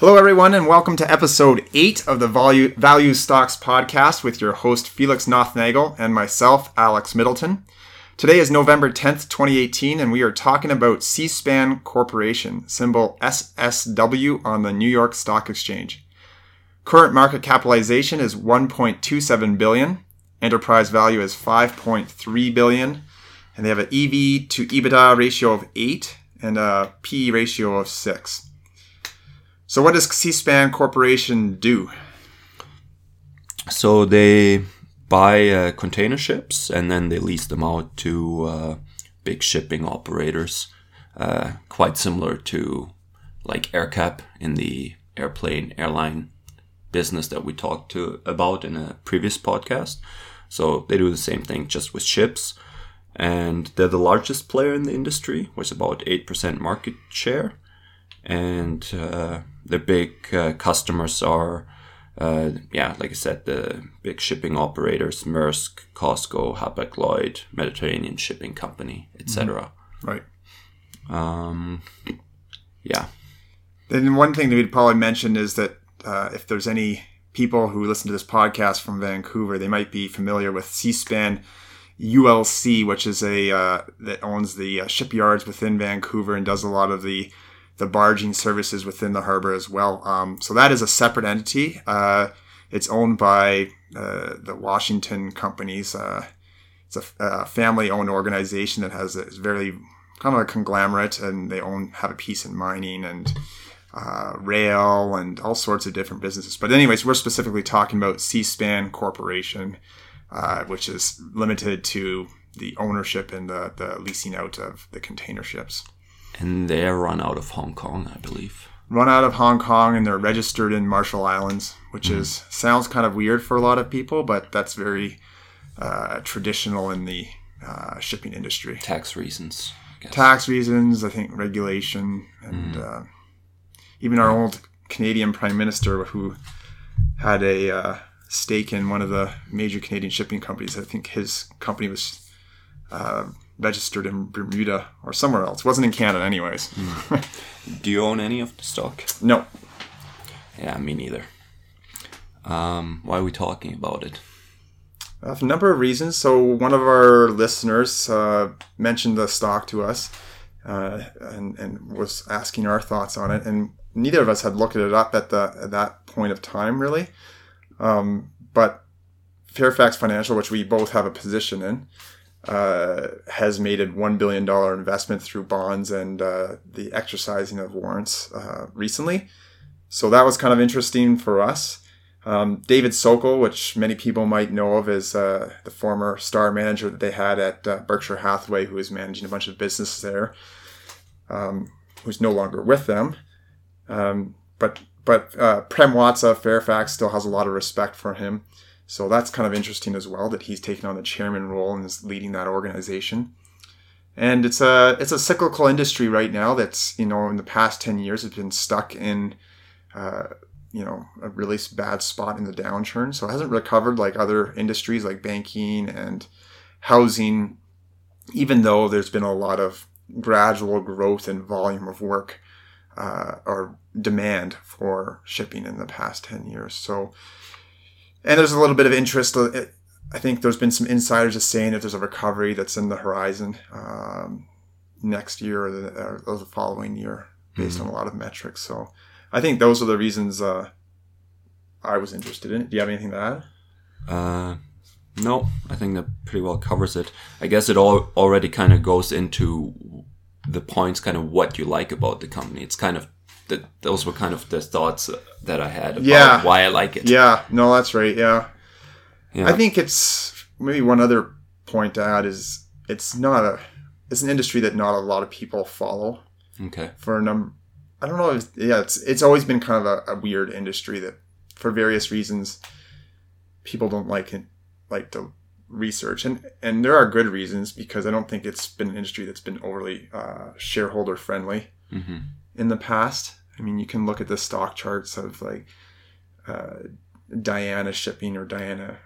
Hello, everyone, and welcome to episode 8 of the Value, Value Stocks podcast with your host, Felix Nothnagel, and myself, Alex Middleton. Today is November 10th, 2018, and we are talking about Seaspan Corporation, symbol SSW on the New York Stock Exchange. Current market capitalization is 1.27 billion. Enterprise value is 5.3 billion, and they have an EV to EBITDA ratio of 8 and a PE ratio of 6. So, what does Seaspan Corporation do? So they buy uh, container ships and then they lease them out to uh, big shipping operators, uh, quite similar to like AerCap in the airplane airline business that we talked to about in a previous podcast. So they do the same thing just with ships. And they're the largest player in the industry, with about 8% market share. And uh, the big uh, customers are, uh, yeah, like I said, the big shipping operators: Maersk, COSCO, Hapag-Lloyd, Mediterranean Shipping Company, etc. Right. Um, yeah. And one thing that we'd probably mention is that uh, if there's any people who listen to this podcast from Vancouver, they might be familiar with Seaspan ULC, which is a uh, that owns the uh, shipyards within Vancouver and does a lot of the the barging services within the harbor as well. Um, so that is a separate entity. Uh, it's owned by uh, the Washington companies. Uh, it's a, a family-owned organization that has a very kind of a conglomerate, and they own have a piece in mining and uh, rail and all sorts of different businesses. But anyways, we're specifically talking about Seaspan Corporation, uh, which is limited to the ownership and the, the leasing out of the container ships and they're run out of Hong Kong, I believe. Run out of Hong Kong, and they're registered in Marshall Islands, which mm. is sounds kind of weird for a lot of people, but that's very uh, traditional in the uh, shipping industry. Tax reasons. Tax reasons, I think regulation, and mm. uh, even our old Canadian Prime Minister, who had a uh, stake in one of the major Canadian shipping companies. I think his company was uh, registered in Bermuda or somewhere else. It wasn't in Canada, anyways. Mm. Do you own any of the stock? No. Yeah, me neither. Um, why are we talking about it? Uh, a number of reasons. So, one of our listeners uh, mentioned the stock to us uh, and, and was asking our thoughts on it. And neither of us had looked it up at, the, at that point of time, really. Um, but Fairfax Financial, which we both have a position in, uh, has made a $1 billion investment through bonds and uh, the exercising of warrants uh, recently. So that was kind of interesting for us. Um, David Sokol, which many people might know of as uh, the former star manager that they had at uh, Berkshire Hathaway, who was managing a bunch of businesses there, um, who's no longer with them. Um, but but uh, Prem Watsa Fairfax still has a lot of respect for him. So that's kind of interesting as well that he's taken on the chairman role and is leading that organization. And it's a it's a cyclical industry right now that's you know in the past ten years has been stuck in uh, you know a really bad spot in the downturn. So it hasn't recovered like other industries like banking and housing, even though there's been a lot of gradual growth in volume of work uh, or demand for shipping in the past ten years. So and there's a little bit of interest. Uh, I think there's been some insiders just saying that there's a recovery that's in the horizon um, next year or the, or the, following year, based mm-hmm. on a lot of metrics. So I think those are the reasons uh, I was interested in it. Do you have anything to add? Uh, no, I think that pretty well covers it. I guess it all already kind of goes into the points, kind of what you like about the company. It's kind of that those were kind of the thoughts that I had about yeah. why I like it. Yeah, no, that's right. Yeah. yeah. I think it's maybe one other point to add is it's not a it's an industry that not a lot of people follow. Okay. For a number, I don't know. If, yeah, it's it's always been kind of a, a weird industry that, for various reasons, people don't like it, like to research, and and there are good reasons because I don't think it's been an industry that's been overly uh, shareholder friendly mm-hmm. in the past. I mean, you can look at the stock charts of like uh, Diana Shipping or Diana.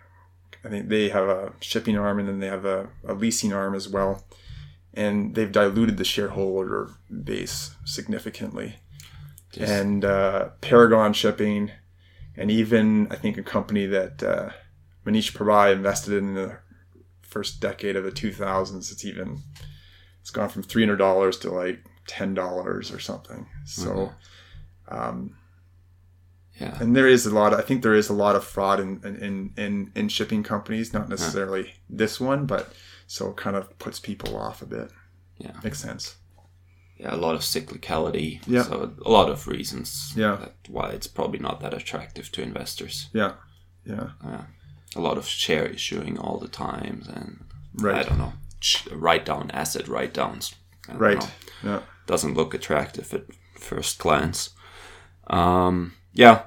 I think they have a shipping arm and then they have a, a leasing arm as well. And they've diluted the shareholder base significantly. and uh, Paragon Shipping, and even I think a company that uh, Mohnish Pabrai invested in the first decade of the 2000s. It's even it's gone from three hundred dollars to like ten dollars or something. So, um, Yeah. and there is a lot. Of, I think there is a lot of fraud in in in, in shipping companies. Not necessarily this one, but so it kind of puts people off a bit. Yeah. Makes sense. Yeah, a lot of cyclicality. Yeah. So a lot of reasons. Yeah. That why it's probably not that attractive to investors. Yeah, yeah, A lot of share issuing all the time, and I right, don't know, write down asset write downs. right. Yeah, Doesn't look attractive at first glance. Um, yeah,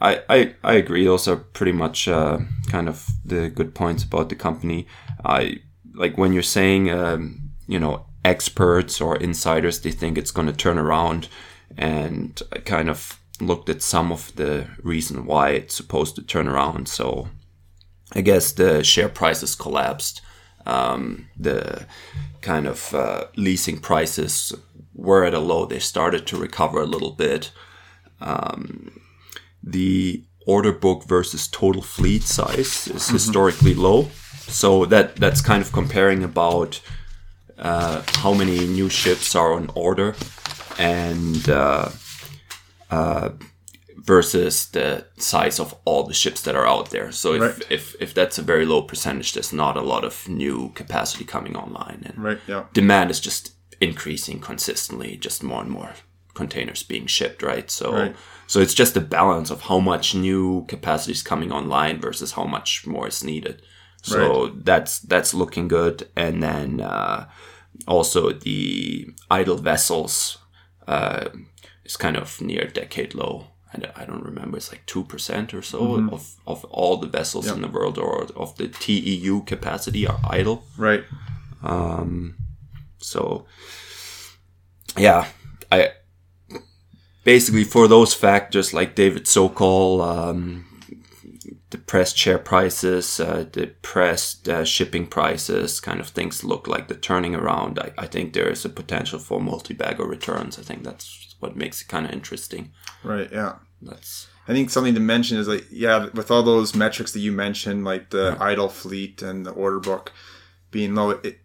I, I I agree. Those are pretty much uh, kind of the good points about the company. I like when you're saying, um, you know, experts or insiders, they think it's going to turn around, and I kind of looked at some of the reason why it's supposed to turn around. So I guess the share prices collapsed. Um, the kind of uh, leasing prices were at a low. They started to recover a little bit. Um, the order book versus total fleet size is historically low. So that that's kind of comparing about uh, how many new ships are on order and uh, uh, versus the size of all the ships that are out there. So if, Right. if, if that's a very low percentage, there's not a lot of new capacity coming online. And right. Yeah, demand is just increasing consistently, just more and more containers being shipped, right? So Right. so it's just a balance of how much new capacity is coming online versus how much more is needed. So that's that's looking good, and then uh, also the idle vessels uh, is kind of near decade low. I don't- I don't remember. It's like two percent or so of, of all the vessels in the world or of the TEU capacity are idle. right. Um, So, yeah, I basically for those factors like David Sokol, um, depressed share prices, uh, depressed uh, shipping prices, kind of things look like the turning around. I, I think there is a potential for multi-bagger returns. I think that's what makes it kind of interesting. Right. Yeah. That's I think something to mention is like, yeah, with all those metrics that you mentioned, like the idle fleet and the order book being low, it,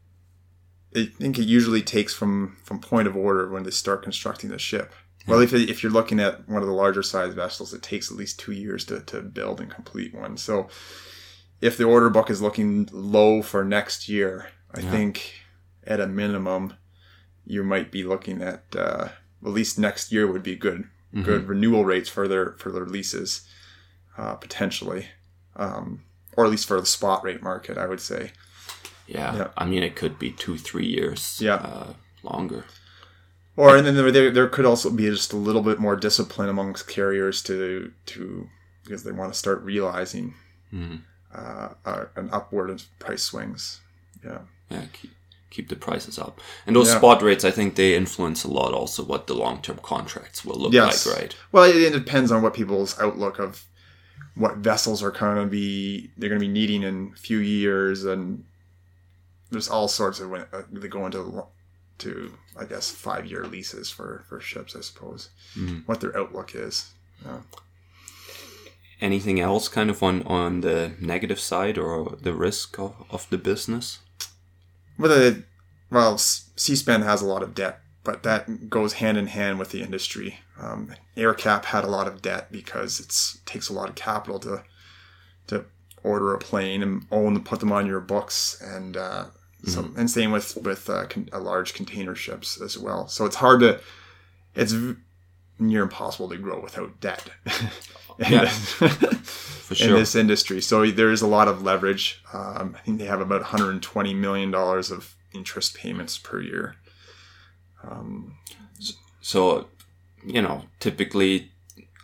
I think it usually takes from from point of order when they start constructing the ship. Well, if, if you're looking at one of the larger size vessels, it takes at least two years to, to build and complete one. So if the order book is looking low for next year, I think at a minimum, you might be looking at uh, at least next year would be good good renewal rates for their for their leases uh, potentially, um, or at least for the spot rate market, I would say. yeah. Yeah. I mean, it could be two, three years. Yeah. Uh, longer. Or and then there, there could also be just a little bit more discipline amongst carriers to to because they want to start realizing uh, uh, an upward price swings. Yeah. yeah, keep, keep the prices up. And those Yeah. spot rates, I think they influence a lot also what the long term contracts will look Yes. like, right? Well, it, it depends on what people's outlook of what vessels are going to be they're going to be needing in a few years, and there's all sorts of when uh, they go into to I guess five year leases for for ships, I suppose. What their outlook is. Yeah. Anything else kind of on, on the negative side or the risk of, of the business? Well, the, well, Seaspan has a lot of debt, but that goes hand in hand with the industry. Um, AerCap had a lot of debt because it takes a lot of capital to to order a plane and own the put them on your books, and uh, so and same with with uh, con- uh, large container ships as well. So it's hard to it's v- near impossible to grow without debt. in Yeah. this- For in this industry. So there is a lot of leverage. Um, I think they have about 120 million dollars of interest payments per year. So, you know, typically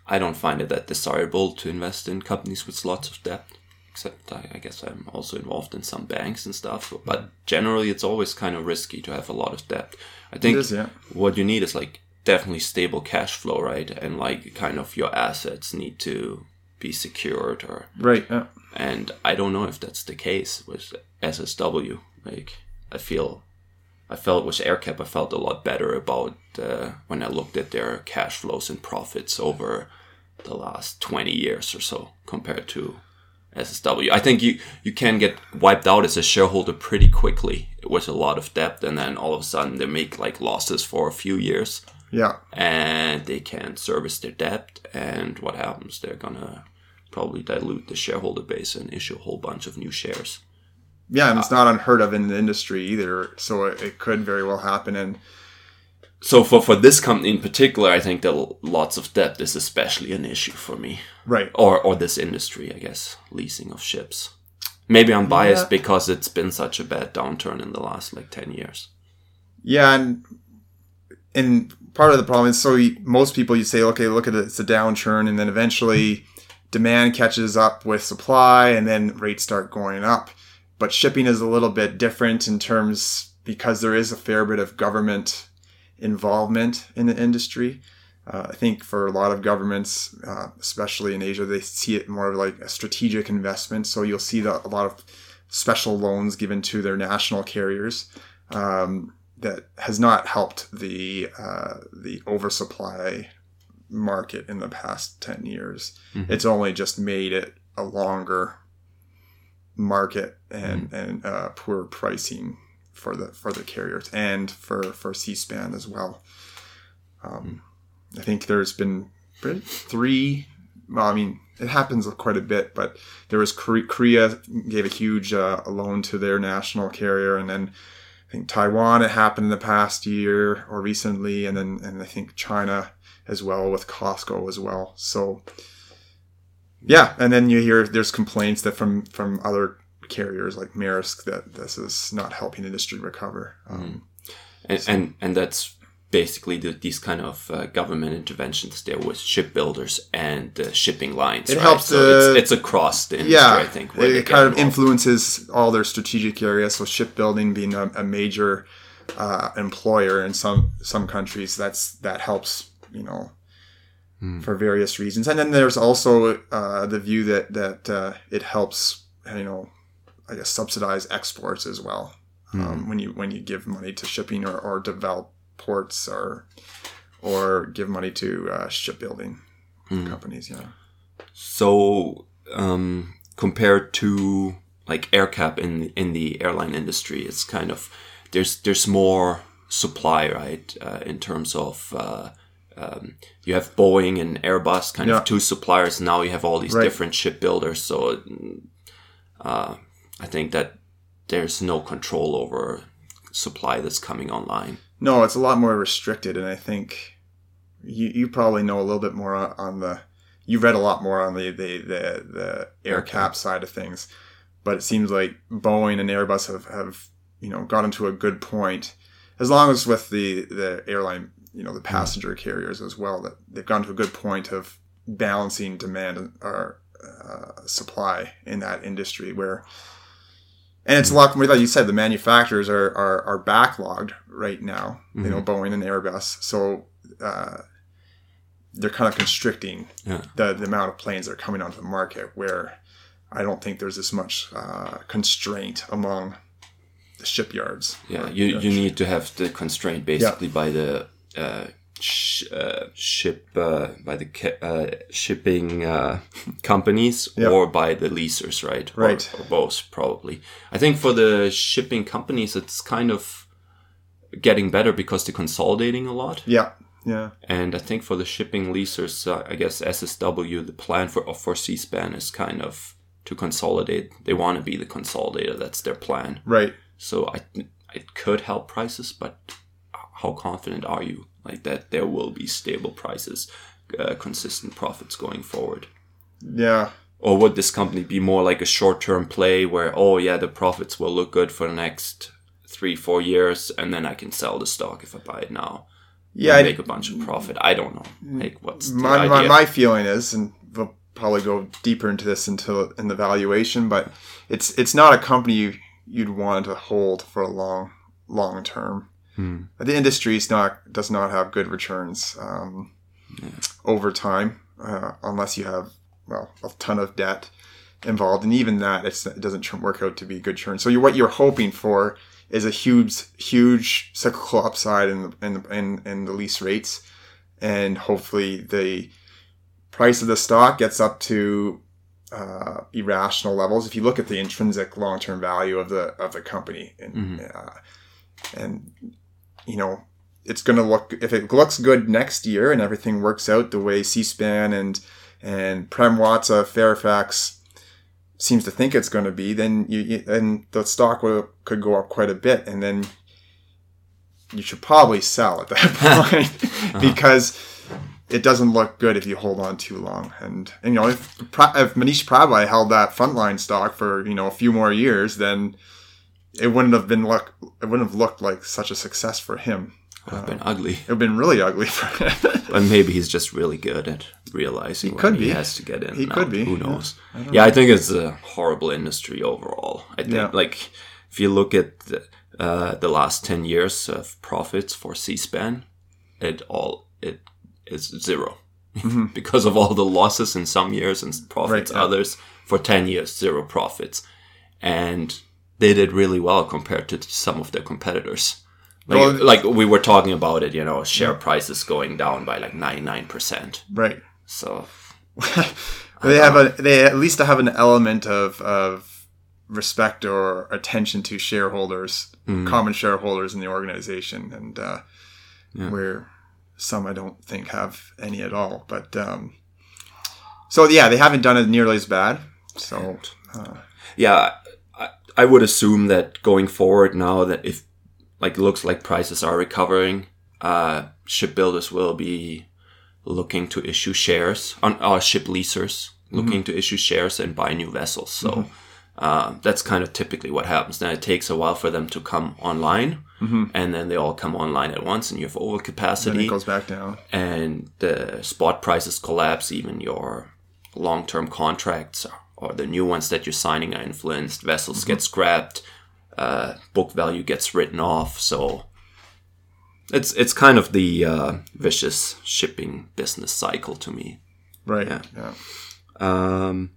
I don't find it that desirable to invest in companies with lots of debt. Except I, I guess I'm also involved in some banks and stuff. But generally, it's always kind of risky to have a lot of debt. I think is, yeah. what you need is like definitely stable cash flow, right? And like kind of your assets need to be secured or Right. Yeah. and I don't know if that's the case with SSW. Like, I feel, I felt with AerCap, I felt a lot better about uh, when I looked at their cash flows and profits over the last 20 years or so compared to SSW. I think you, you can get wiped out as a shareholder pretty quickly with a lot of debt, and then all of a sudden they make like losses for a few years Yeah. and they can't service their debt. And what happens? They're gonna probably dilute the shareholder base and issue a whole bunch of new shares. Yeah, and it's not unheard of in the industry either. So it, it could very well happen. And So for, for this company in particular, I think that lots of debt is especially an issue for me, right. or or this industry, I guess, leasing of ships. Maybe I'm biased Yeah. because it's been such a bad downturn in the last like ten years. Yeah, and and part of the problem is so you, most people you say, okay, look at it, it's a downturn, and then eventually demand catches up with supply, and then rates start going up. But shipping is a little bit different in terms because there is a fair bit of government involvement in the industry. Uh, I think for a lot of governments, uh, especially in Asia, they see it more of like a strategic investment. So you'll see the, a lot of special loans given to their national carriers. Um, that has not helped the uh, the oversupply market in the past 10 years. It's only just made it a longer market and and uh, poor pricing for the for the carriers and for for Seaspan as well. Um, I think there's been three. Well, I mean, it happens quite a bit, but there was Korea, gave a huge uh, loan to their national carrier, and then I think Taiwan it happened in the past year or recently, and then and I think China as well with COSCO as well. So yeah, and then you hear there's complaints that from from other carriers like Maersk that this is not helping industry recover. Um, And and, and that's basically the, these kind of uh, government interventions there with shipbuilders and uh, shipping lines. It right? helps So it's, it's across the industry, yeah, I think. it, it kind of influences all their strategic areas. So shipbuilding being a, a major uh, employer in some some countries, that's that helps you know for various reasons. And then there's also uh, the view that that uh, it helps you know I guess subsidize exports as well um, when you when you give money to shipping or, or develop ports or or give money to uh, shipbuilding companies. You know. So um, compared to like AerCap in in the airline industry, it's kind of there's there's more supply, right? Uh, in terms of uh, um, you have Boeing and Airbus, kind Yeah. of two suppliers. Now you have all these Right. different shipbuilders. So uh, I think that there's no control over supply that's coming online. No, it's a lot more restricted, and I think you you probably know a little bit more on- the. You read a lot more on the the the, the AerCap side of things, but it seems like Boeing and Airbus have have you know gotten to a good point, as long as with the the airline you know the passenger carriers as well that they've gotten to a good point of balancing demand or uh, supply in that industry where and it's a lot more like you said the manufacturers are are, are backlogged right now you know boeing and airbus. So uh, they're kind of constricting Yeah. the, the amount of planes that are coming onto the market where i don't think there's as much uh, constraint among the shipyards. Yeah, Or- you, you need to have the constraint basically by the uh, sh- uh, ship uh, by the ca- uh, shipping uh, companies Yeah. or by the leasers, right? Or- Right. Or, both, probably. I think for the shipping companies, it's kind of getting better because they're consolidating a lot. yeah yeah And I think for the shipping leasers, uh, I guess SSW, the plan for for Seaspan is kind of to consolidate. They want to be the consolidator. That's their plan. right So I it could help prices, but how confident are you like that there will be stable prices, uh, consistent profits going forward? yeah Or would this company be more like a short-term play where oh yeah the profits will look good for the next three four years and then I can sell the stock if I buy it now? yeah I- make a bunch of profit. I don't know. Like what's my, my, my feeling is, and we'll probably go deeper into this until in the valuation, but it's it's not a company you'd want to hold for a long long term. The industry is not does not have good returns um, over time uh, unless you have well a ton of debt involved, and even that it's, it doesn't work out to be good churn. So you what you're hoping for is a huge, huge cyclical upside in the in the, in, in the lease rates, and hopefully the price of the stock gets up to uh, irrational levels. If you look at the intrinsic long term value of the of the company, and uh, and you know it's going to look if it looks good next year and everything works out the way Seaspan and and Prem Watsa Fairfax seems to think it's going to be, then you, and the stock will, could go up quite a bit, and then you should probably sell at that point uh-huh. because it doesn't look good if you hold on too long. And, and you know, if, if Mohnish Pabrai held that Frontline stock for you know a few more years, then it wouldn't have been look it wouldn't have looked like such a success for him. It would have been ugly. It would have been really ugly for him. But maybe he's just really good at realizing He could he be. has to get in. He could out. be, Who yeah. knows? I don't Yeah, I think it's a horrible industry overall. I think, Yeah. like, if you look at the, uh, the last ten years of profits for Seaspan, it all it is 0 because of all the losses in some years and profits Mm-hmm. Right, yeah. others. For ten years, zero profits, and they did really well compared to some of their competitors. Like, Well, like we were talking about it, you know, share prices going down by like ninety nine percent. right. So they have a they at least have an element of of respect or attention to shareholders, common shareholders in the organization, and uh, where some I don't think have any at all. But um, so yeah, they haven't done it nearly as bad. So yeah, I, would assume that going forward now that if like it looks like prices are recovering, uh, shipbuilders will be looking to issue shares on uh, ship leasers looking to issue shares and buy new vessels. So uh, that's kind of typically what happens. Then it takes a while for them to come online, and then they all come online at once, and you have overcapacity. then it goes back down. and the spot prices collapse, even your long term contracts or the new ones that you're signing are influenced, vessels get scrapped, uh, book value gets written off. So it's it's kind of the uh, vicious shipping business cycle to me. Right. Yeah. yeah. Um,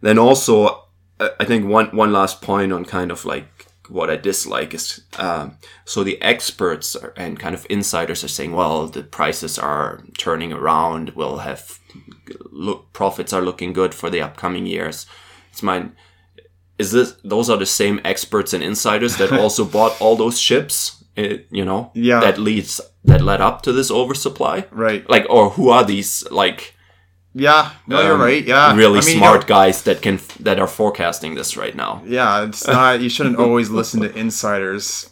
then also, I I think one one last point on kind of like what I dislike is um, so the experts are, and kind of insiders are saying, well, the prices are turning around. We'll have look profits are looking good for the upcoming years. It's mine. Is this those are the same experts and insiders that also bought all those ships? It, you know, Yeah. that leads that led up to this oversupply. Right. Like, or who are these like? Yeah. No, you're um, right. Yeah. really I mean, smart you know, guys that can that are forecasting this right now. yeah. It's not. You shouldn't always listen to insiders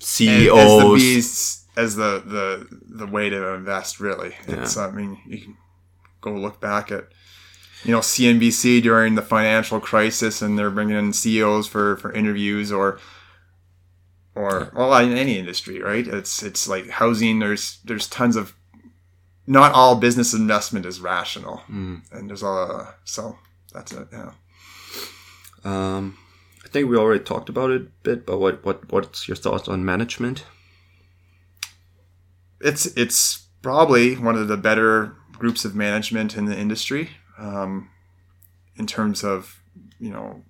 CEOs. as the bees as the the the way to invest. Really, it's. I mean, you can go look back at you know CNBC during the financial crisis, and they're bringing in CEOs for for interviews or. Or well, in any industry, right? It's it's like housing. There's there's tons of, not all business investment is rational, Mm. and there's a so that's it. Yeah. Um, I think we already talked about it a bit, but what what what's your thoughts on management? it's it's probably one of the better groups of management in the industry um, in terms of you know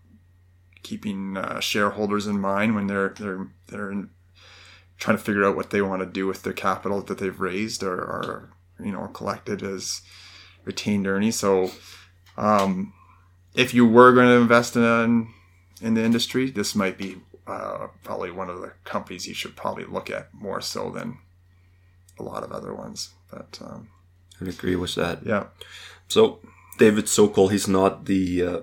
keeping uh, shareholders in mind when they're they're they're in, trying to figure out what they want to do with their capital that they've raised or, or you know collected as retained earnings. So um, if you were going to invest in in the industry, this might be uh, probably one of the companies you should probably look at more so than a lot of other ones. But um, I agree with that. yeah, So David Sokol, he's not the uh,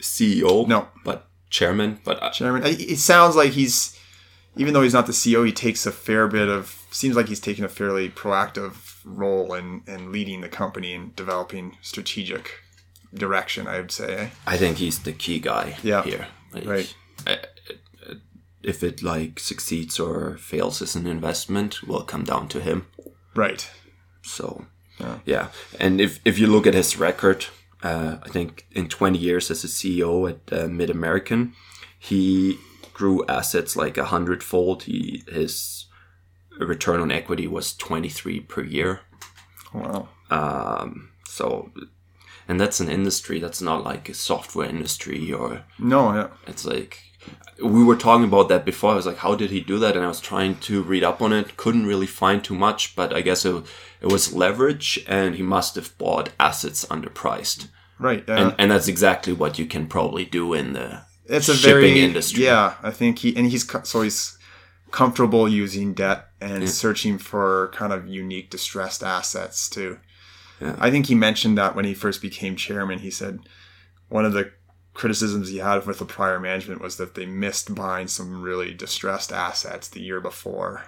CEO, no, but chairman. But I, chairman. It sounds like he's, even though he's not the CEO, he takes a fair bit of. Seems like he's taking a fairly proactive role in in leading the company and developing strategic direction. I would say. eh? I think he's the key guy Yeah, here. Like, right. I- if it like succeeds or fails as an investment, will come down to him. Right. So, Yeah. yeah. And if, if you look at his record, uh, I think in 20 years as a CEO at uh, MidAmerican, he grew assets like a hundredfold. He his return on equity was 23 per year. Wow. Um, so and that's an industry that's not like a software industry or No, yeah. it's like we were talking about that before. I was like, how did he do that? And I was trying to read up on it. Couldn't really find too much, but I guess it, it was leverage, and he must have bought assets underpriced. Right. Yeah. And, and that's exactly what you can probably do in the it's a shipping very industry. Yeah, I think he and he's so he's comfortable using debt and searching for kind of unique distressed assets too. Yeah. I think he mentioned that when he first became chairman. He said one of the criticisms he had with the prior management was that they missed buying some really distressed assets the year before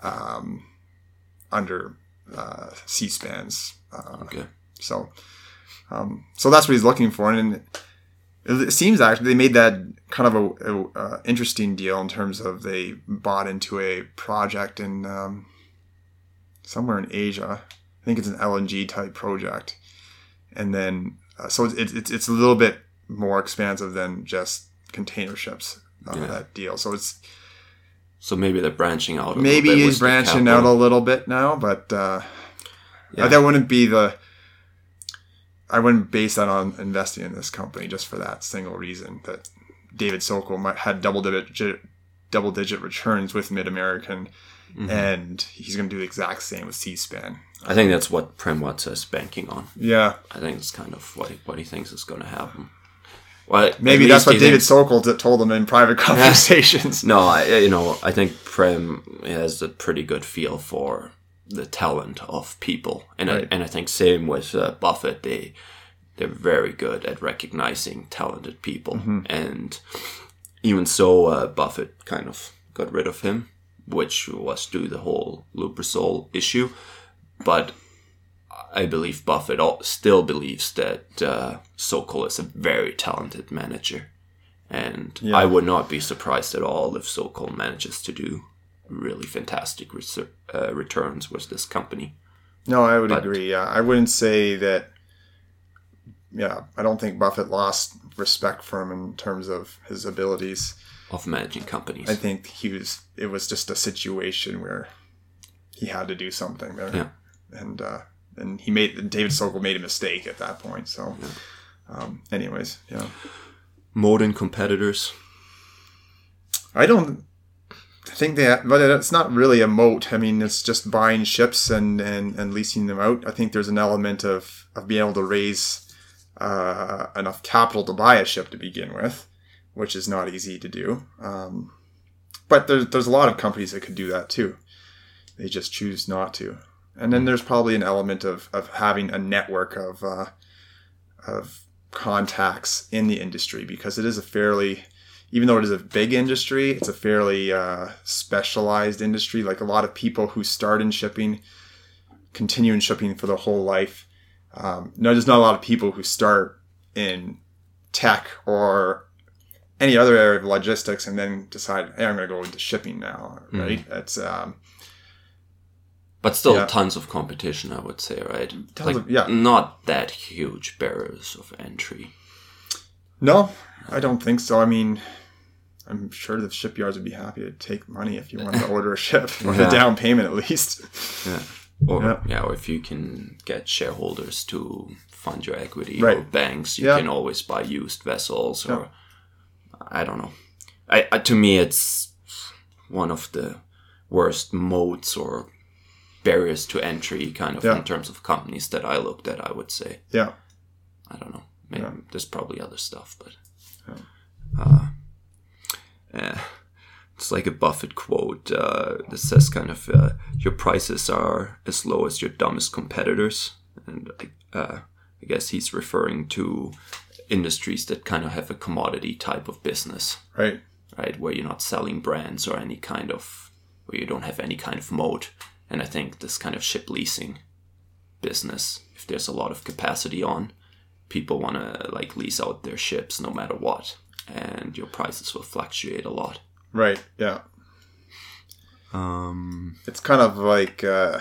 um, under uh, Seaspan's uh, Okay. so, um, so that's what he's looking for, and it, seems actually they made that kind of a, a uh, interesting deal in terms of they bought into a project in um, somewhere in Asia. I think it's an LNG type project, and then uh, so it's, it's it's a little bit more expansive than just container ships. Uh, Yeah. That deal, so it's So maybe they're branching out. A maybe little bit he's branching out a little bit now, but uh, Yeah. that wouldn't be the. I wouldn't base that on investing in this company just for that single reason that David Sokol might had double digit double digit returns with MidAmerican, Mm-hmm. and he's going to do the exact same with Seaspan. I think that's what Prem Watts is banking on. Yeah, I think it's kind of what he, what he thinks is going to happen. Well, maybe that's what David thinks- Sokol t- told him in private conversations. No, I, you know, I think Prem has a pretty good feel for the talent of people, and Right. I, and I think same with uh, Buffett. They they're very good at recognizing talented people, Mm-hmm. and even so, uh, Buffett kind of got rid of him, which was due to the whole Lubrizol issue. But I believe Buffett still believes that uh, Sokol is a very talented manager. And Yeah. I would not be surprised at all if Sokol manages to do really fantastic reser- uh, returns with this company. No, I would But- agree. Yeah, I wouldn't say that. Yeah, I don't think Buffett lost respect for him in terms of his abilities. Of managing companies. I think he was. It was just a situation where he had to do something there, Yeah. and uh, and he made David Sokol made a mistake at that point. So, um, anyways, yeah, Modern competitors. I don't think that, but it's not really a moat. I mean, it's just buying ships and and and leasing them out. I think there's an element of of being able to raise uh, enough capital to buy a ship to begin with, which is not easy to do. Um, but there's there's a lot of companies that could do that too. They just choose not to. And then there's probably an element of, of having a network of uh, of contacts in the industry because it is a fairly even though it is a big industry, it's a fairly uh, specialized industry. Like a lot of people who start in shipping continue in shipping for their whole life. Um, no, there's not a lot of people who start in tech or any other area of logistics and then decide, hey, I'm going to go into shipping now, right? It's um, But still, Yeah. tons of competition, I would say, right? Tons like, of- yeah. Not that huge barriers of entry. no, I don't think so. I mean, I'm sure the shipyards would be happy to take money if you wanted to order a ship or Yeah. a down payment at least. Yeah. Or Yeah. yeah. or if you can get shareholders to fund your equity right. or banks, you Yeah. can always buy used vessels or I don't know. I, I to me it's one of the worst moats or barriers to entry kind of Yeah. in terms of companies that I looked at, I would say. Yeah. I don't know. Maybe Yeah. there's probably other stuff, but uh, yeah, it's like a Buffett quote uh, that says kind of uh, your prices are as low as your dumbest competitors, and uh, I guess he's referring to industries that kind of have a commodity type of business, Right. right, where you're not selling brands or any kind of where you don't have any kind of moat. And I think this kind of ship leasing business, if there's a lot of capacity on, people want to like lease out their ships no matter what, and your prices will fluctuate a lot. Right. Yeah. Um, It's kind of like uh,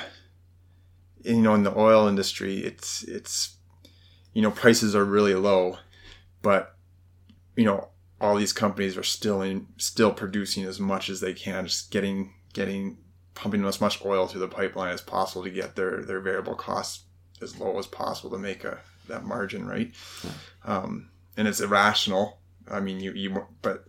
you know in the oil industry, it's it's you know prices are really low, but you know all these companies are still in still producing as much as they can, just getting getting pumping as much oil through the pipeline as possible to get their their variable costs as low as possible to make a that margin, right? Um, and it's irrational. I mean, you you but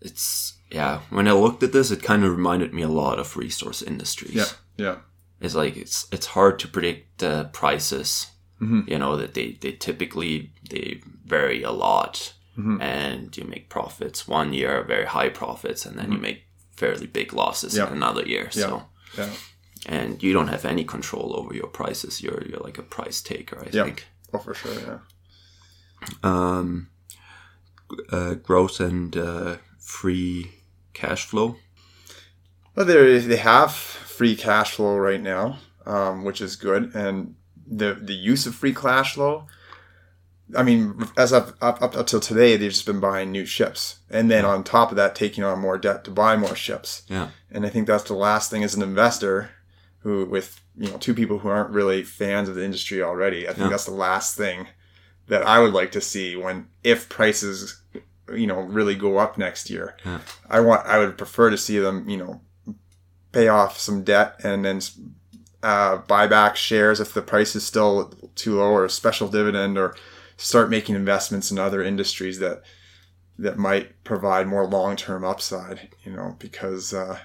It's yeah. When I looked at this, it kind of reminded me a lot of resource industries. yeah, yeah, It's like it's it's hard to predict the prices. Mm-hmm. You know that they they typically they vary a lot, Mm-hmm. and you make profits one year, very high profits, and then you make fairly big losses. Yeah. in another year. So yeah, and you don't have any control over your prices. You're you're like a price taker, I think. oh for sure, yeah, Um, uh, growth and uh, free cash flow. But they they have free cash flow right now, um, which is good, and the the use of free cash flow. I mean, as of up, up until today, they've just been buying new ships, and then on top of that, taking on more debt to buy more ships. Yeah. And I think that's the last thing as an investor, who with you know two people who aren't really fans of the industry already. I think Yeah. that's the last thing that I would like to see when if prices, you know, really go up next year. Yeah. I want I would prefer to see them, you know, pay off some debt and then uh, buy back shares if the price is still too low, or a special dividend, or start making investments in other industries that that might provide more long term upside. You know, because uh,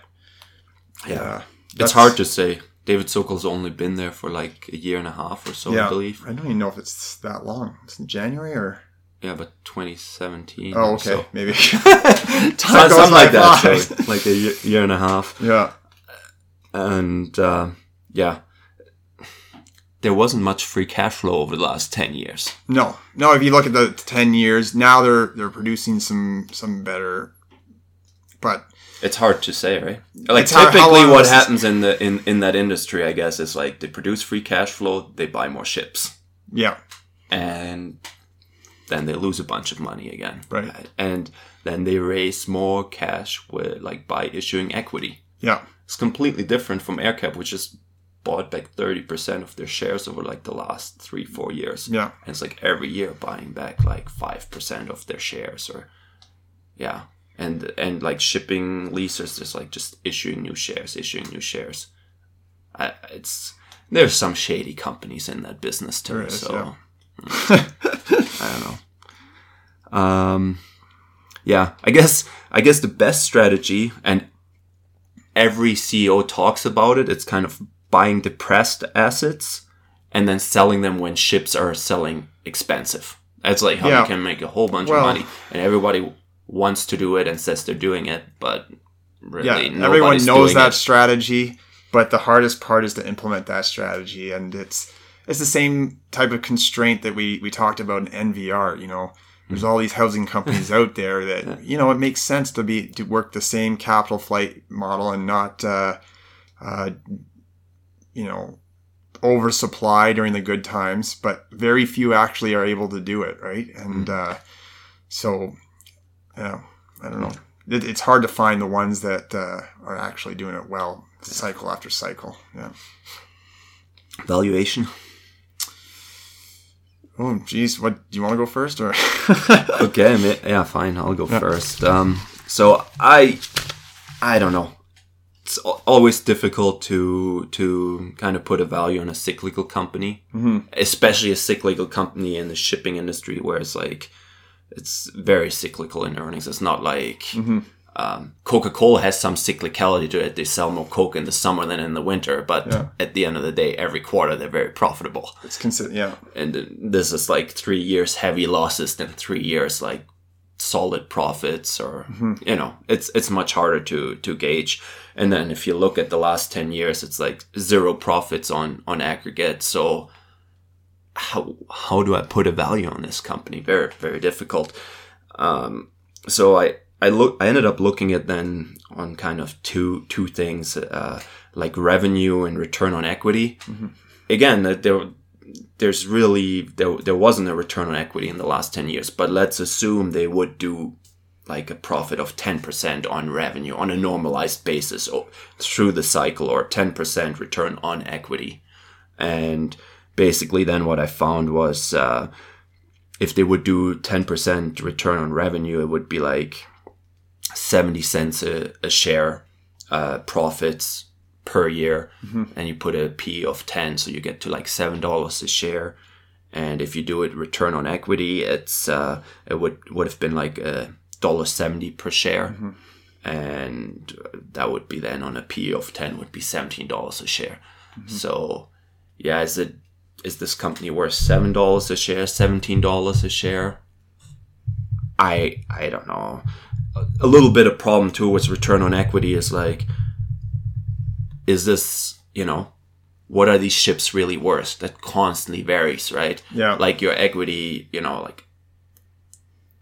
yeah, It's hard to say. David Sokol's only been there for like a year and a half or so, Yeah, I believe. I don't even know if it's that long. It's in January or Yeah, but 2017. oh, okay, so. maybe Time something like that. So like a year, year and a half. yeah, And uh, yeah, there wasn't much free cash flow over the last 10 years. no, no. If you look at the ten years now, they're they're producing some some better, but It's hard to say, right? Like It's how- how typically, what happens in the in in that industry, I guess, is like they produce free cash flow, they buy more ships, yeah, and then they lose a bunch of money again, Right. And then they raise more cash with like by issuing equity. yeah, It's completely different from AerCap, which just bought back thirty percent of their shares over like the last three four years. yeah, And it's like every year buying back like five percent of their shares, or yeah, and and like shipping leases, just like just issuing new shares, issuing new shares. I, it's there's some shady companies in that business too. Is, so yeah. I don't know. Um, yeah, I guess I guess the best strategy, and every CEO talks about it. It's kind of buying depressed assets and then selling them when ships are selling expensive. That's like how Yeah. you can make a whole bunch Well- of money, and everybody wants to do it and says they're doing it, but really, yeah. Everyone knows that it. strategy, but the hardest part is to implement that strategy, and it's it's the same type of constraint that we we talked about in NVR. You know, there's all these housing companies out there that you know it makes sense to be to work the same capital flight model and not uh, uh, you know oversupply during the good times, but very few actually are able to do it, right? And uh, so, yeah, I don't know. It, it's hard to find the ones that uh, are actually doing it well, cycle after cycle. Yeah. valuation. Oh, geez, what do you want to go first or? okay, yeah, fine. I'll go first. Um, so I, I don't know. It's always difficult to to kind of put a value on a cyclical company, especially a cyclical company in the shipping industry, where it's like it's very cyclical in earnings. It's not like um, Coca Cola has some cyclicality to it. They sell more Coke in the summer than in the winter, but Yeah. at the end of the day, every quarter they're very profitable it's consider yeah, and this is like three years heavy losses than three years like solid profits or you know it's it's much harder to to gauge. And then if you look at the last 10 years it's like zero profits on on aggregate. So how how do i put a value on this company? Very very difficult. Um so i i look i ended up looking at then on kind of two two things uh like revenue and return on equity. Again that there there's really there, there wasn't a return on equity in the last 10 years but let's assume they would do like a profit of 10% on revenue on a normalized basis or through the cycle or 10% return on equity. And basically then what i found was uh, if they would do 10% return on revenue it would be like 70 cents a, a share uh, profits per year, mm-hmm. and you put a P of ten, so you get to like seven dollars a share. And if you do it return on equity, it's uh, it would would have been like a dollar seventy per share, mm-hmm. and that would be then on a P of ten would be seventeen dollars a share. Mm-hmm. So yeah, is it is this company worth seven dollars a share, seventeen dollars a share? I I don't know. A, a little bit of problem too with return on equity is like, is this you know, what are these ships really worth? That constantly varies, right? Yeah. Like your equity, you know, like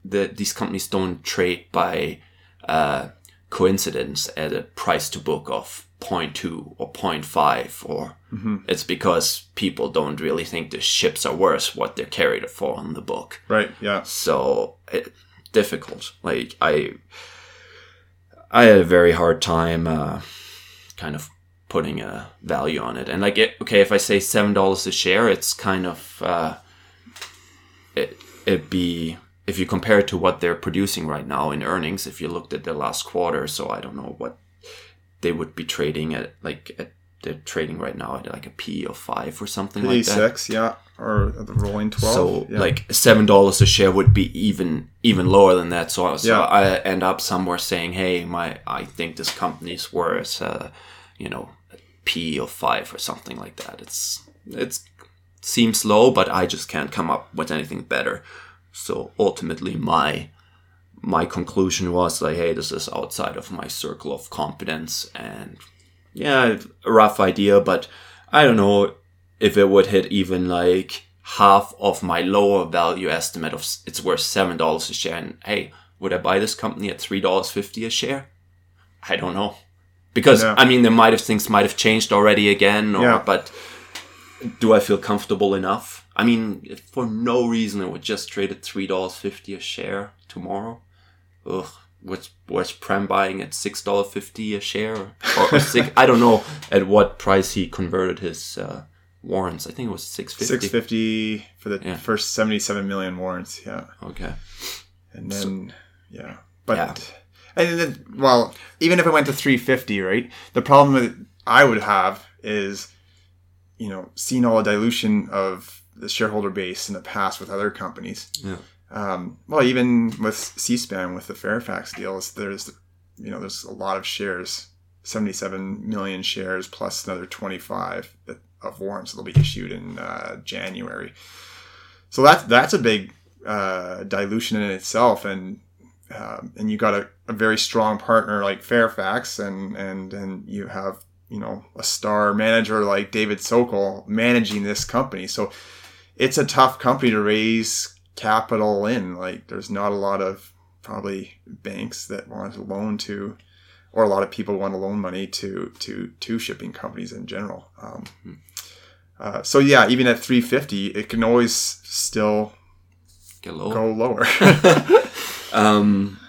the these companies don't trade by uh, coincidence at a price to book of 0.2 or 0.5 or it's because people don't really think the ships are worth what they're carried for on the book Right. Yeah. so it, difficult like i i had a very hard time uh, kind of putting a value on it and like it, okay if i say seven dollars a share it's kind of uh, it it'd be if you compare it to what they're producing right now in earnings if you looked at the last quarter so i don't know what they would be trading at like at they're trading right now at like a p of five or something like that Eighty-six. Yeah. Or the rolling twelve. so yeah. like seven dollars a share would be even even lower than that. So, so Yeah. I end up somewhere saying, "Hey, my I think this company's worth, uh, you know, P of five or something like that." It's it's seems low, but I just can't come up with anything better. So ultimately, my my conclusion was like, "Hey, this is outside of my circle of competence," and yeah, a rough idea, but I don't know if it would hit even like half of my lower value estimate of it's worth seven dollars a share. And hey, would I buy this company at three dollars fifty a share? I don't know, because Yeah. I mean, there might have things might have changed already again, or Yeah. but do I feel comfortable enough? I mean, if for no reason it would just trade at three dollars fifty a share tomorrow. Ugh, was was Prem buying at six dollar fifty a share, or, or six? I don't know at what price he converted his uh, warrants. I think it was six fifty. six fifty for the Yeah. first seventy-seven million warrants. Yeah. Okay. And then yeah. But. And then well, even if it went to three fifty, right? The problem that I would have is, you know, seeing all the dilution of the shareholder base in the past with other companies. Yeah. Um, well, even with Seaspan with the Fairfax deals, there's you know there's a lot of shares, seventy-seven million shares plus another twenty-five of warrants that'll be issued in uh, January. So that's that's a big uh, dilution in itself, and um, and you got a, a very strong partner like Fairfax, and and and you have you know a star manager like David Sokol managing this company. So it's a tough company to raise capital in. Like there's not a lot of probably banks that want to loan to, or a lot of people want to loan money to to to shipping companies in general. Um, uh, so yeah, even at 350, it can always still Get lower. go lower. Um,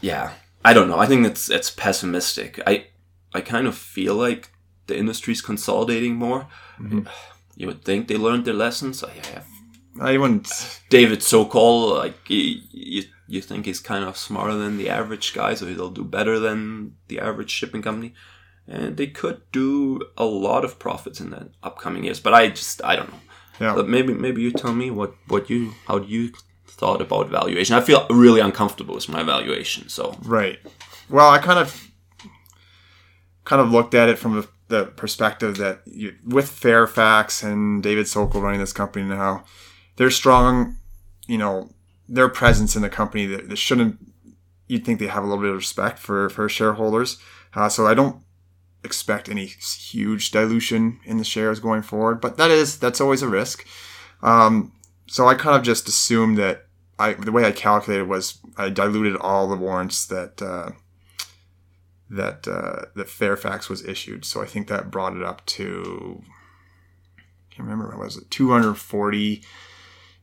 yeah, I don't know. I think it's it's pessimistic. I I kind of feel like the industry's consolidating more. You would think they learned their lessons. I have I wouldn't. David Sokol, like you, you, you think he's kind of smarter than the average guy, so he'll do better than the average shipping company, and they could do a lot of profits in the upcoming years. But I just I don't know. Yeah. But maybe maybe you tell me what what you how do you thought about valuation. I feel really uncomfortable with my valuation. So Right. Well, I kind of kind of looked at it from the, perspective that you, with Fairfax and David Sokol running this company now, they're strong. You know, their presence in the company that, that shouldn't. You'd think they have a little bit of respect for for shareholders. Uh, so I don't expect any huge dilution in the shares going forward, but that is that's always a risk. Um, so I kind of just assumed that I the way I calculated was I diluted all the warrants that uh, that uh, Fairfax was issued. So I think that brought it up to I can't remember what was it 240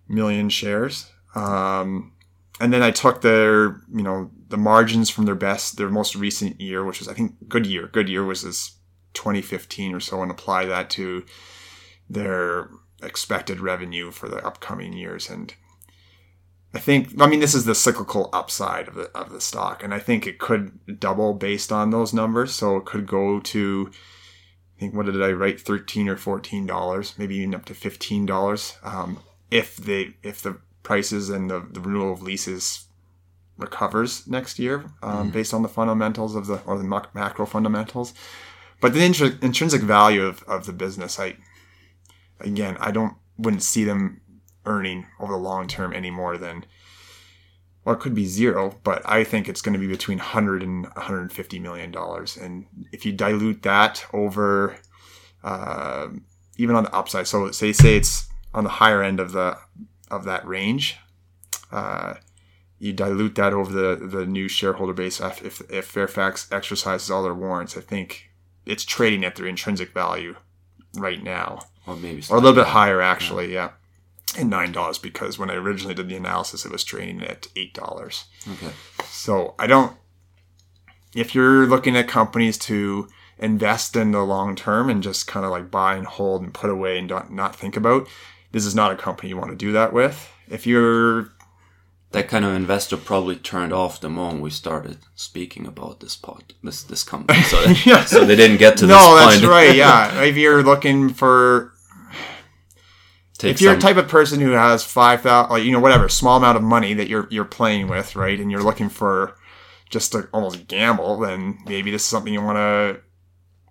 million shares. Um, and then I took their you know the margins from their best their most recent year, which was I think good year. Good year was this 2015 or so, and apply that to their expected revenue for the upcoming years and I think I mean this is the cyclical upside of the of the stock and I think it could double based on those numbers so it could go to I think what did I write? Thirteen or fourteen dollars, maybe even up to fifteen dollars. Um, if they if the prices and the, the renewal of leases recovers next year, um, based on the fundamentals of the or the macro fundamentals. But the intr- intrinsic value of, of the business, I again, I don't wouldn't see them earning over the long term any more than well, it could be zero, but I think it's going to be between 100 and 150 million dollars. And if you dilute that over, uh, even on the upside, so say say it's on the higher end of the of that range, uh, you dilute that over the the new shareholder base. If if, if Fairfax exercises all their warrants, I think it's trading at their intrinsic value right now, Or maybe or a little bit higher actually. Yeah. And nine dollars because when I originally did the analysis, it was trading at eight dollars. Okay. So I don't. If you're looking at companies to invest in the long term and just kind of like buy and hold and put away and not not think about, this is not a company you want to do that with. If you're That kind of investor probably turned off the moment we started speaking about this pod, this this company, so Yeah. so they didn't get to this no, that's right. Yeah, if you're looking for if you're some- a type of person who has five thousand, like you know, whatever small amount of money that you're you're playing with, right, and you're looking for just to almost gamble, then maybe this is something you want to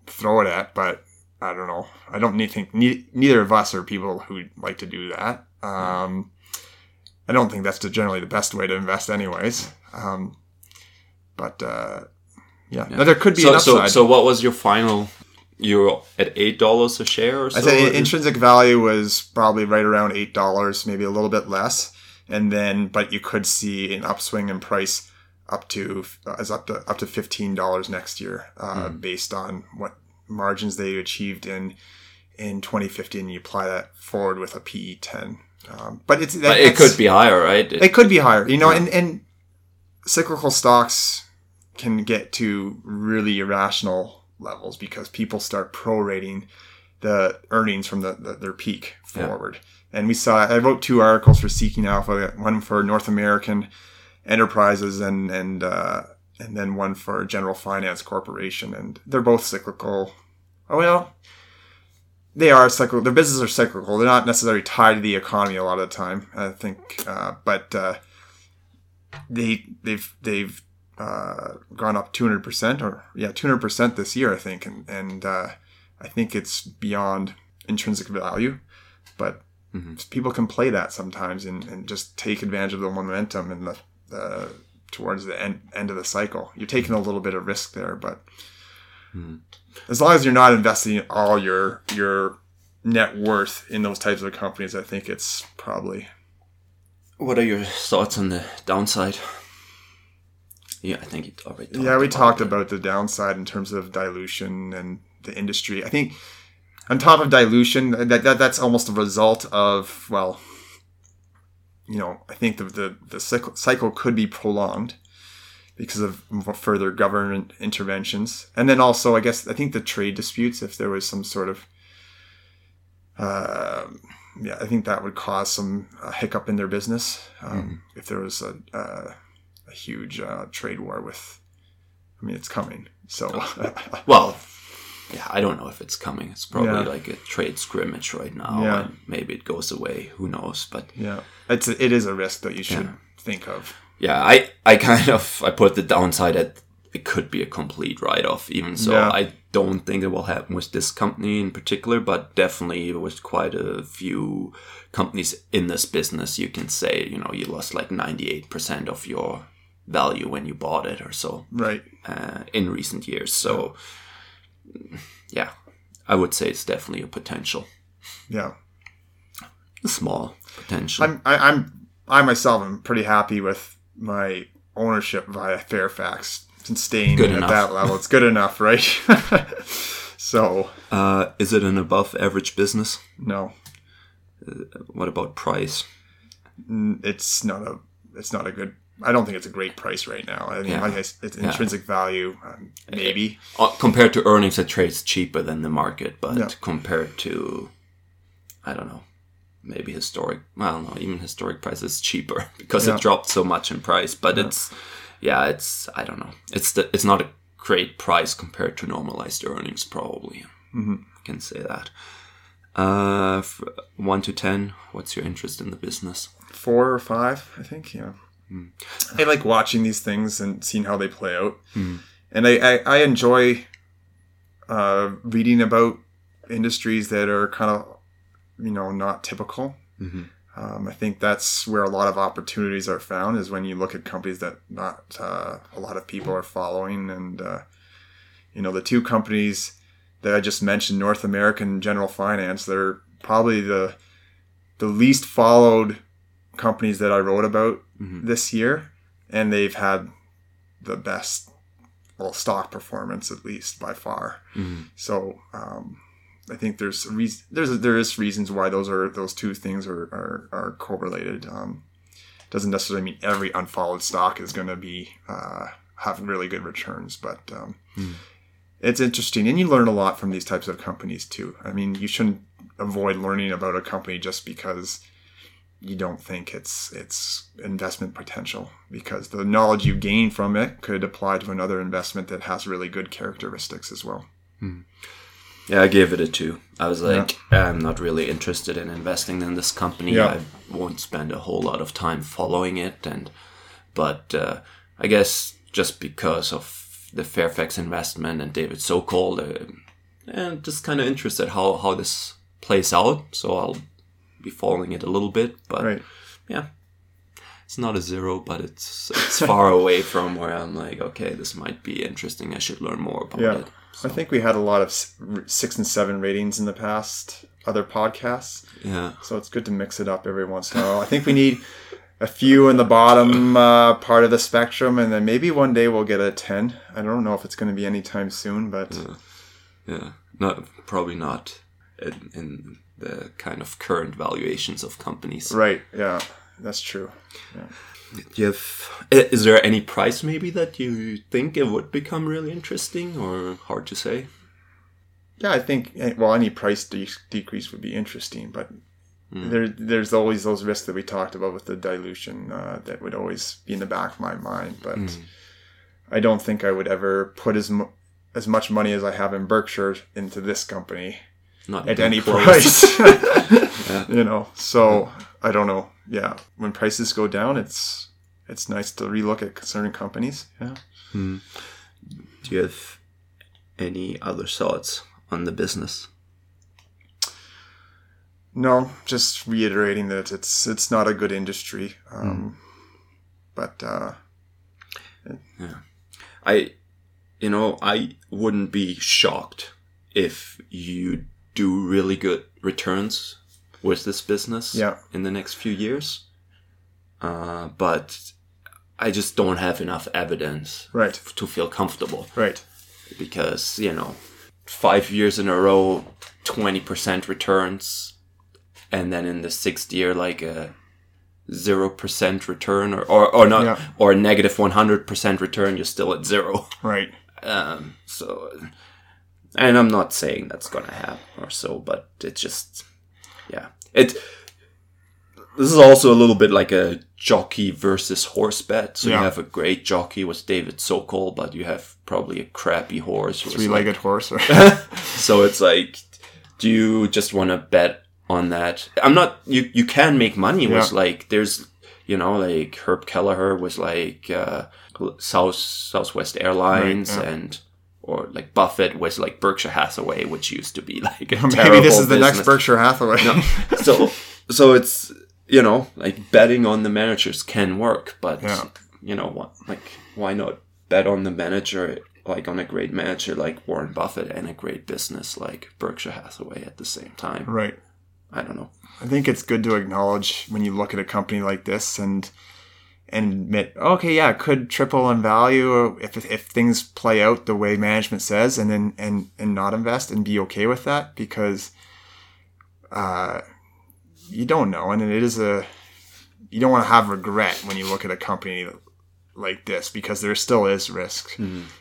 throw it at. But I don't know. I don't need, think ne- neither of us are people who like to do that. Um, I don't think that's the, generally the best way to invest, anyways. Um, but uh, yeah. Now, there could be so, an so so what was your final? You're at eight dollars a share or so. I say intrinsic value was probably right around eight dollars, maybe a little bit less, and then but you could see an upswing in price up to as up to up to fifteen dollars next year, uh, Hmm. based on what margins they achieved in in 2015. And You apply that forward with a PE 10, um, but it's that, But it could be higher, right? It- it could be higher, you know, and, and cyclical stocks can get to really irrational levels because people start prorating the earnings from the, the their peak Yeah. forward. And we saw I wrote two articles for Seeking Alpha, one for North American Enterprises and and uh, and then one for General Finance Corporation, and they're both cyclical. Oh well, they are cyclical. Their businesses are cyclical. They're not necessarily tied to the economy a lot of the time. I think, uh, but uh, they they've they've uh, gone up two hundred percent, or yeah, two hundred percent this year. I think, and and uh, I think it's beyond intrinsic value, but people can play that sometimes and, and just take advantage of the momentum and the, the towards the end end of the cycle. You're taking a little bit of risk there, but as long as you're not investing all your your net worth in those types of companies, I think it's probably What are your thoughts on the downside? Yeah, I think you already. Talked yeah. We talked it. about the downside in terms of dilution and the industry. I think on top of dilution, that, that that's almost a result of well, you know, I think the the, the cycle, cycle could be prolonged because of further government interventions, and then also I guess I think the trade disputes, if there was some sort of uh, yeah, I think that would cause some uh, hiccup in their business um, if there was a, uh, a huge uh, trade war with. I mean, it's coming. So, Well, yeah, I don't know if it's coming. It's probably Yeah. like a trade scrimmage right now, Yeah. and maybe it goes away. Who knows? But yeah, it's a, it is a risk that you should think of. yeah, I I kind of I put the downside at it could be a complete write off. Even so, Yeah. I don't think it will happen with this company in particular, but definitely with quite a few companies in this business. You can say you know you lost like ninety eight percent of your value when you bought it or so Right. uh, in recent years. So yeah, I would say it's definitely a potential, Yeah. a small potential. I'm I, I'm I myself am pretty happy with my ownership via Fairfax and staying Good at enough. that level. It's good enough, right? so uh, is it an above average business? no, What about price? it's not a it's not a good. I don't think it's a great price right now. I mean, Yeah. like I, it's intrinsic value, um, maybe. Uh, compared to earnings, it trades cheaper than the market, but Yeah. compared to, I don't know, maybe historic, well, no, even historic prices cheaper because Yeah. it dropped so much in price. But it's, yeah, it's, I don't know, it's the, it's not a great price compared to normalized earnings, probably. Mhm. Can say that. Uh, one to ten. What's your interest in the business? Four or five, I think. Yeah. I like watching these things and seeing how they play out, and I I, I enjoy uh, reading about industries that are kind of you know not typical. Um, I think that's where a lot of opportunities are found is when you look at companies that not uh, a lot of people are following, and uh, you know the two companies that I just mentioned, North American General Finance, they're probably the the least followed companies that I wrote about this year, and they've had the best well stock performance at least by far. So um, I think there's reason, there's there is reasons why those are those two things are are, are correlated. Um, doesn't necessarily mean every unfollowed stock is going to be uh, have really good returns, but um, it's interesting, and you learn a lot from these types of companies too. I mean, you shouldn't avoid learning about a company just because you don't think it's it's investment potential because the knowledge you gain from it could apply to another investment that has really good characteristics as well. Yeah, I gave it a two. I was like, I'm not really interested in investing in this company. Yeah. I won't spend a whole lot of time following it, and but uh, I guess just because of the Fairfax investment and David Sokol, uh, and just kind of interested how how this plays out. So I'll be following it a little bit, but Right. yeah, it's not a zero, but it's it's far away from where I'm like, okay, this might be interesting. I should learn more about Yeah. it. I think we had a lot of six and seven ratings in the past other podcasts, Yeah. so it's good to mix it up every once in a while. I think we need a few in the bottom uh, part of the spectrum, and then maybe one day we'll get a ten. I don't know if it's going to be anytime soon, but Yeah, not probably not in, in the kind of current valuations of companies. right, yeah, that's true. Do you have, is there any price maybe that you think it would become really interesting or hard to say? Yeah, I think eh, well, any price de- decrease would be interesting, but there there's always those risks that we talked about with the dilution uh, that would always be in the back of my mind. But I don't think I would ever put as as much money as I have in Berkshire into this company Not at any close. price. You know, so I don't know. Yeah, when prices go down, it's it's nice to relook at certain companies. Yeah. Do you have any other thoughts on the business? No, just reiterating that it's it's not a good industry. Um, But uh, yeah, I, you know, I wouldn't be shocked if you do really good returns with this business Yeah. in the next few years. Uh, but I just don't have enough evidence right, to feel comfortable right, because, you know, five years in a row, 20% returns, and then in the sixth year, like a 0% return or, or, or not, Yeah. or a negative 100% return, you're still at zero. right. Um, so, and I'm not saying that's gonna happen or so, but it just, yeah, it. This is also a little bit like a jockey versus horse bet. So Yeah. you have a great jockey with David Sokol, but you have probably a crappy horse. Three-legged horse. Or, so it's like, do you just want to bet on that? I'm not. You you can make money with like there's you know like Herb Kelleher was like uh, South Southwest Airlines Right, yeah. and. Or like Buffett was like Berkshire Hathaway, which used to be like a maybe this is the next. Berkshire Hathaway. so so it's you know like betting on the managers can work, but Yeah. you know what like why not bet on the manager like on a great manager like Warren Buffett and a great business like Berkshire Hathaway at the same time. right. I don't know. I think it's good to acknowledge when you look at a company like this and and admit, okay, yeah, it could triple in value if if things play out the way management says, and then and and not invest and be okay with that because, uh, you don't know, and it is a you don't want to have regret when you look at a company like this because there still is risk.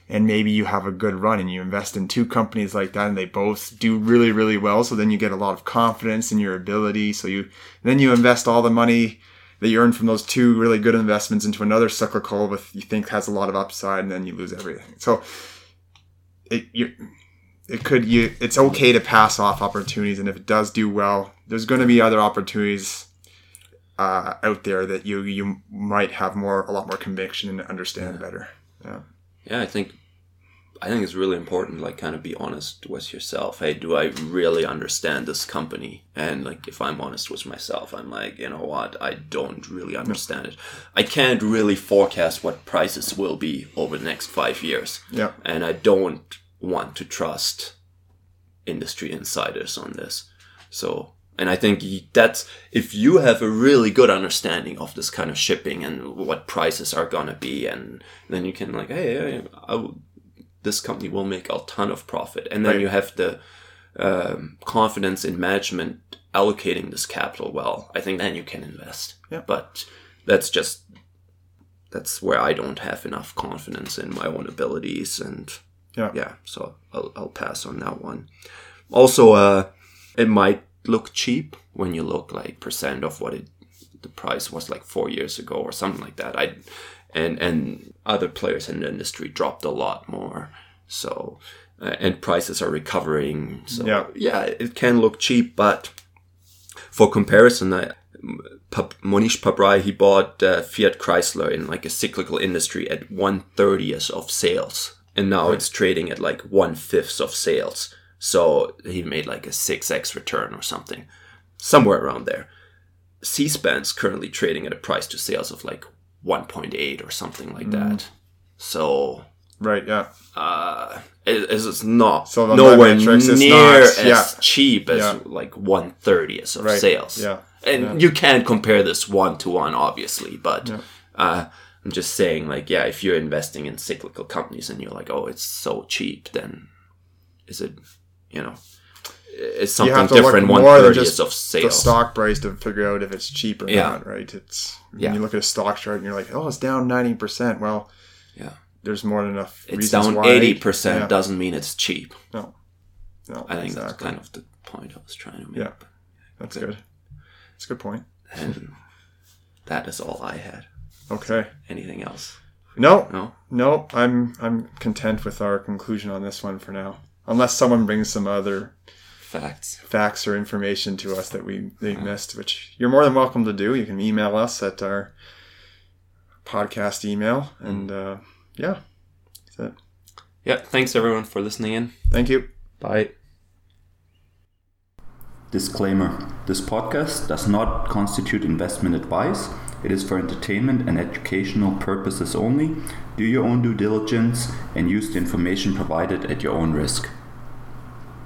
And maybe you have a good run and you invest in two companies like that and they both do really really well. So then you get a lot of confidence in your ability. So you then you invest all the money that you earn from those two really good investments into another cyclical with you think has a lot of upside and then you lose everything. So it you it could you it's okay to pass off opportunities and if it does do well there's going to be other opportunities uh, out there that you you might have more a lot more conviction and understand better. Yeah. Yeah, I think I think it's really important, like kind of be honest with yourself. Hey, do I really understand this company? And like if I'm honest with myself, I'm like, you know what, I don't really understand it. I can't really forecast what prices will be over the next five years. yeah And I don't want to trust industry insiders on this. So and I think that's if you have a really good understanding of this kind of shipping and what prices are gonna be, and then you can like, hey, I will- this company will make a ton of profit, and then Right. you have the um, confidence in management allocating this capital well. I think then you can invest. Yeah. But that's just that's where I don't have enough confidence in my own abilities and yeah yeah so I'll, I'll pass on that one also uh it might look cheap when you look like percent of what it the price was like four years ago or something like that i and and other players in the industry dropped a lot more so uh, and prices are recovering so Yeah. yeah it can look cheap but for comparison I, Pap- Mohnish Pabrai, he bought uh, Fiat Chrysler in like a cyclical industry at one thirtieth of sales, and now it's trading at like one fifth of sales. So he made like a six x return or something, somewhere around there. Seaspan's currently trading at a price to sales of like one point eight or something like that. So right yeah uh, it, it's not So nowhere metrics, near not- as yeah. cheap as Yeah. like one thirtieth of Right. sales. Yeah. and Yeah. you can't compare this one to one, obviously. But uh, I'm just saying, like, yeah, if you're investing in cyclical companies and you're like, oh, it's so cheap, then is it, you know, is something have to look different one thirtieth just of the stock price to figure out if it's cheap or Yeah. not right it's when Yeah. you look at a stock chart and you're like oh it's down 90% well Yeah. there's more than enough It's down eighty percent Yeah. doesn't mean it's cheap. no no I think that's kind of the point I was trying to make. Yeah. that's good that's a good point. point And that is all I had. okay Anything else? no No. No, I'm I'm content with our conclusion on this one for now. Unless someone brings some other Facts. facts or information to us that we they missed, which you're more than welcome to do. You can email us at our podcast email, and uh, yeah, that's it. Yeah. Thanks everyone for listening in. Thank you. Bye. Disclaimer This podcast does not constitute investment advice. It is for entertainment and educational purposes only. Do your own due diligence and use the information provided at your own risk.